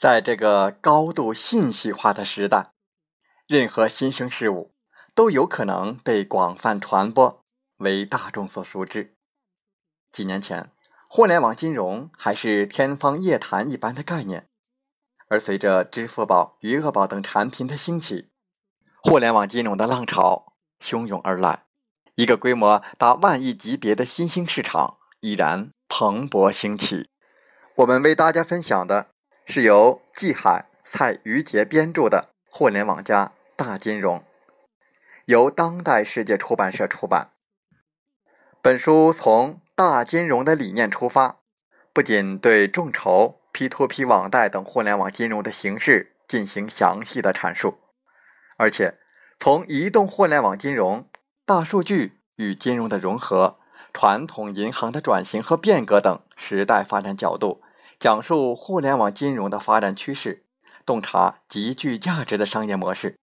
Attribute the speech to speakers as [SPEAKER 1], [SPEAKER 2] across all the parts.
[SPEAKER 1] 在这个高度信息化的时代，任何新生事物都有可能被广泛传播，为大众所熟知。几年前，互联网金融还是天方夜谭一般的概念，而随着支付宝、余额宝等产品的兴起，互联网金融的浪潮汹涌而来，一个规模达万亿级别的新兴市场已然蓬勃兴起。我们为大家分享的是由季海、蔡于杰编著的《互联网加大金融》，由当代世界出版社出版。本书从大金融的理念出发，不仅对众筹、P2P 网贷等互联网金融的形式进行详细的阐述，而且从移动互联网金融、大数据与金融的融合、传统银行的转型和变革等时代发展角度。讲述互联网金融的发展趋势，洞察极具价值的商业模式。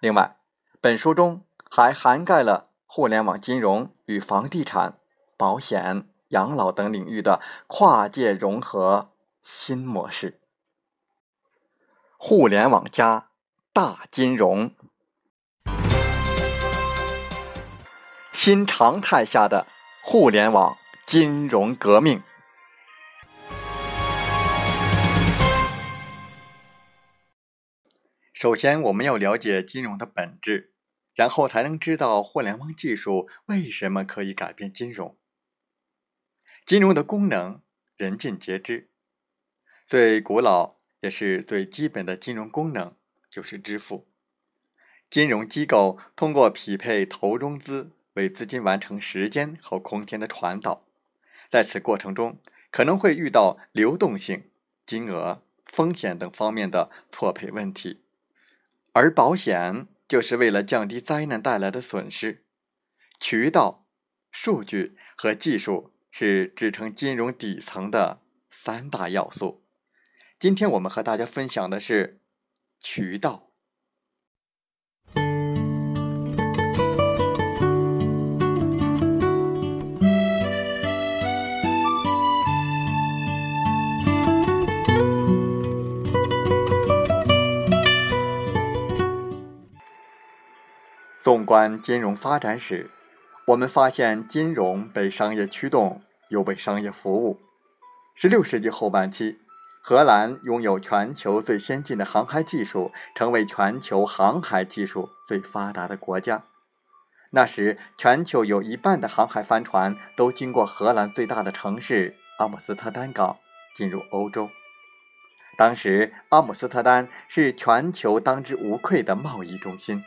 [SPEAKER 1] 另外，本书中还涵盖了互联网金融与房地产、保险、养老等领域的跨界融合新模式。互联网加大金融，新常态下的互联网金融革命。首先，我们要了解金融的本质，然后才能知道互联网技术为什么可以改变金融。金融的功能人尽皆知，最古老也是最基本的金融功能就是支付。金融机构通过匹配投融资，为资金完成时间和空间的传导，在此过程中可能会遇到流动性、金额、风险等方面的错配问题。而保险就是为了降低灾难带来的损失，渠道、数据和技术是支撑金融底层的三大要素。今天我们和大家分享的是渠道。纵观金融发展史，我们发现金融被商业驱动，又被商业服务。十六世纪后半期，荷兰拥有全球最先进的航海技术，成为全球航海技术最发达的国家。那时，全球有一半的航海帆船都经过荷兰最大的城市阿姆斯特丹港进入欧洲。当时，阿姆斯特丹是全球当之无愧的贸易中心。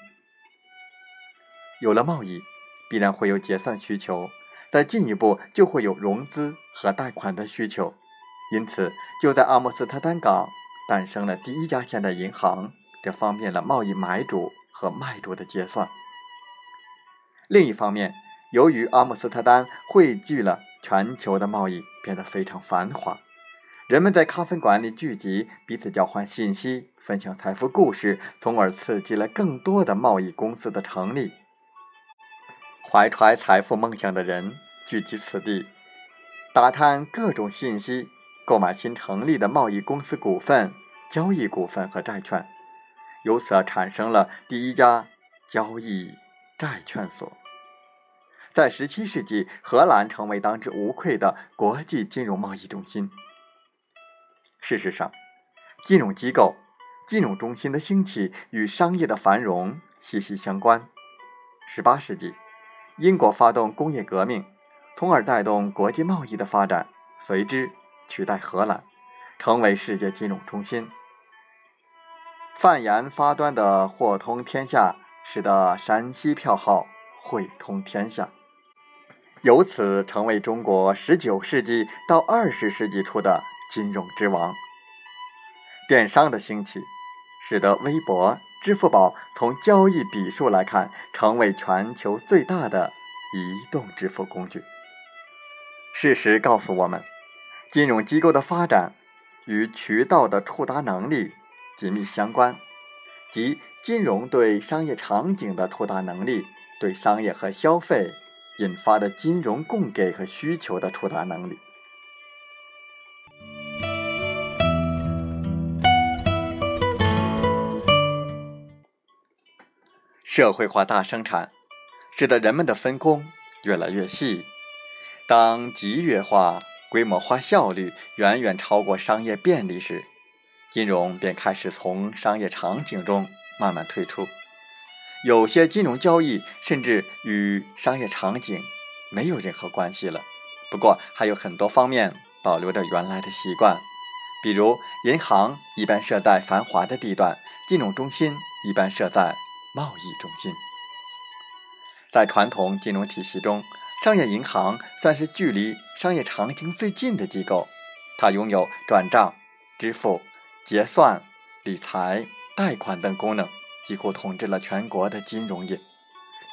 [SPEAKER 1] 有了贸易，必然会有结算需求，再进一步就会有融资和贷款的需求，因此就在阿姆斯特丹港诞生了第一家现代银行，这方便了贸易买主和卖主的结算。另一方面，由于阿姆斯特丹汇聚了全球的贸易，变得非常繁华，人们在咖啡馆里聚集，彼此交换信息，分享财富故事，从而刺激了更多的贸易公司的成立。怀揣财富梦想的人聚集此地，打探各种信息，购买新成立的贸易公司股份、交易股份和债券，由此而产生了第一家交易债券所。在17世纪，荷兰成为当之无愧的国际金融贸易中心。事实上，金融机构、金融中心的兴起与商业的繁荣息息相关。18世纪。英国发动工业革命，从而带动国际贸易的发展，随之取代荷兰，成为世界金融中心。范言发端的“货通天下”，使得山西票号汇通天下，由此成为中国19世纪到20世纪初的金融之王。电商的兴起，使得微博。支付宝从交易笔数来看，成为全球最大的移动支付工具。事实告诉我们，金融机构的发展与渠道的触达能力紧密相关，即金融对商业场景的触达能力，对商业和消费引发的金融供给和需求的触达能力。社会化大生产，使得人们的分工越来越细。当集约化、规模化效率远远超过商业便利时，金融便开始从商业场景中慢慢退出。有些金融交易甚至与商业场景没有任何关系了。不过，还有很多方面保留着原来的习惯，比如银行一般设在繁华的地段，金融中心一般设在贸易中心。在传统金融体系中，商业银行算是距离商业场景最近的机构，它拥有转账、支付。结算、理财、贷款等功能几乎统治了全国的金融业，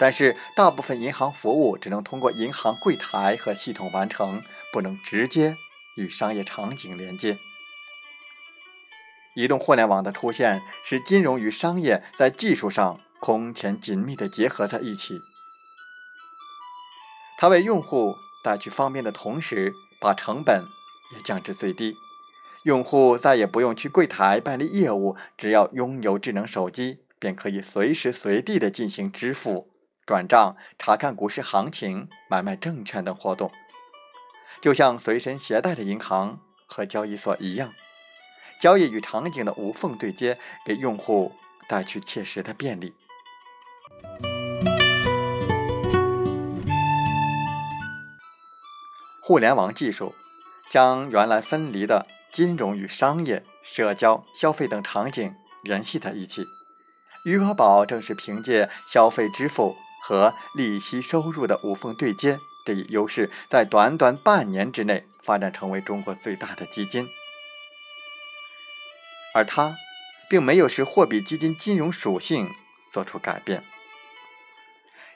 [SPEAKER 1] 但是大部分银行服务只能通过银行柜台和系统完成，不能直接与商业场景连接。移动互联网的出现，使金融与商业在技术上空前紧密地结合在一起。它为用户带去方便的同时，把成本也降至最低。用户再也不用去柜台办理业务，只要拥有智能手机，便可以随时随地的进行支付、转账、查看股市行情、买卖证券等活动，就像随身携带的银行和交易所一样。交易与场景的无缝对接，给用户带去切实的便利。互联网技术将原来分离的。金融与商业、社交、消费等场景联系在一起，余额宝正是凭借消费支付和利息收入的无缝对接这一优势，在短短半年之内发展成为中国最大的基金。而它并没有使货币基金金融属性做出改变。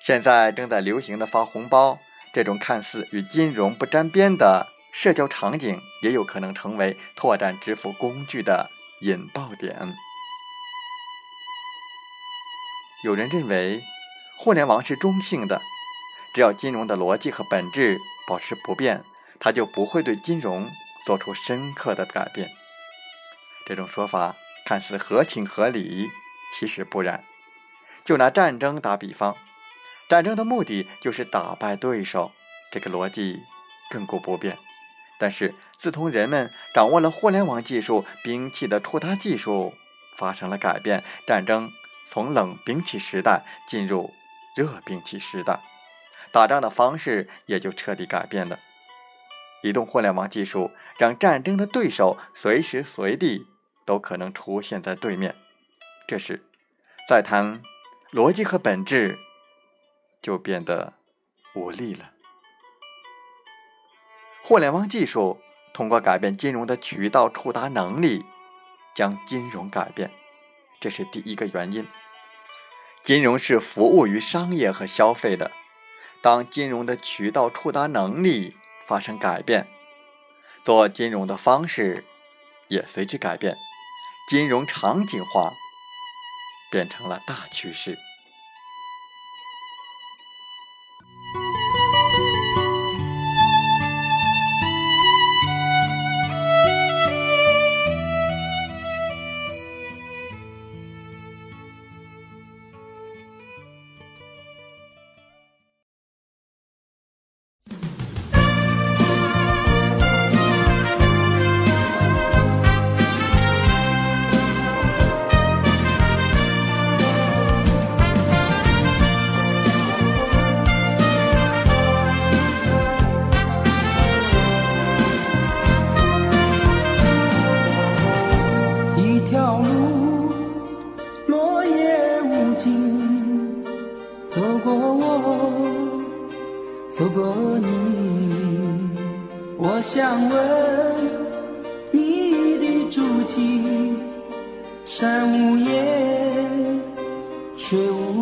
[SPEAKER 1] 现在正在流行的发红包，这种看似与金融不沾边的。社交场景也有可能成为拓展支付工具的引爆点。有人认为，互联网是中性的，只要金融的逻辑和本质保持不变，它就不会对金融做出深刻的改变。这种说法看似合情合理，其实不然。就拿战争打比方，战争的目的就是打败对手，这个逻辑亘古不变。但是，自从人们掌握了互联网技术，兵器的触达技术发生了改变，战争从冷兵器时代进入热兵器时代，打仗的方式也就彻底改变了。移动互联网技术让战争的对手随时随地都可能出现在对面，这时再谈逻辑和本质就变得无力了。互联网技术通过改变金融的渠道触达能力，将金融改变，这是第一个原因。金融是服务于商业和消费的，当金融的渠道触达能力发生改变，做金融的方式也随之改变，金融场景化变成了大趋势。
[SPEAKER 2] 我想问你的足迹，山无言，水无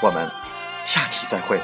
[SPEAKER 1] 我们下期再会。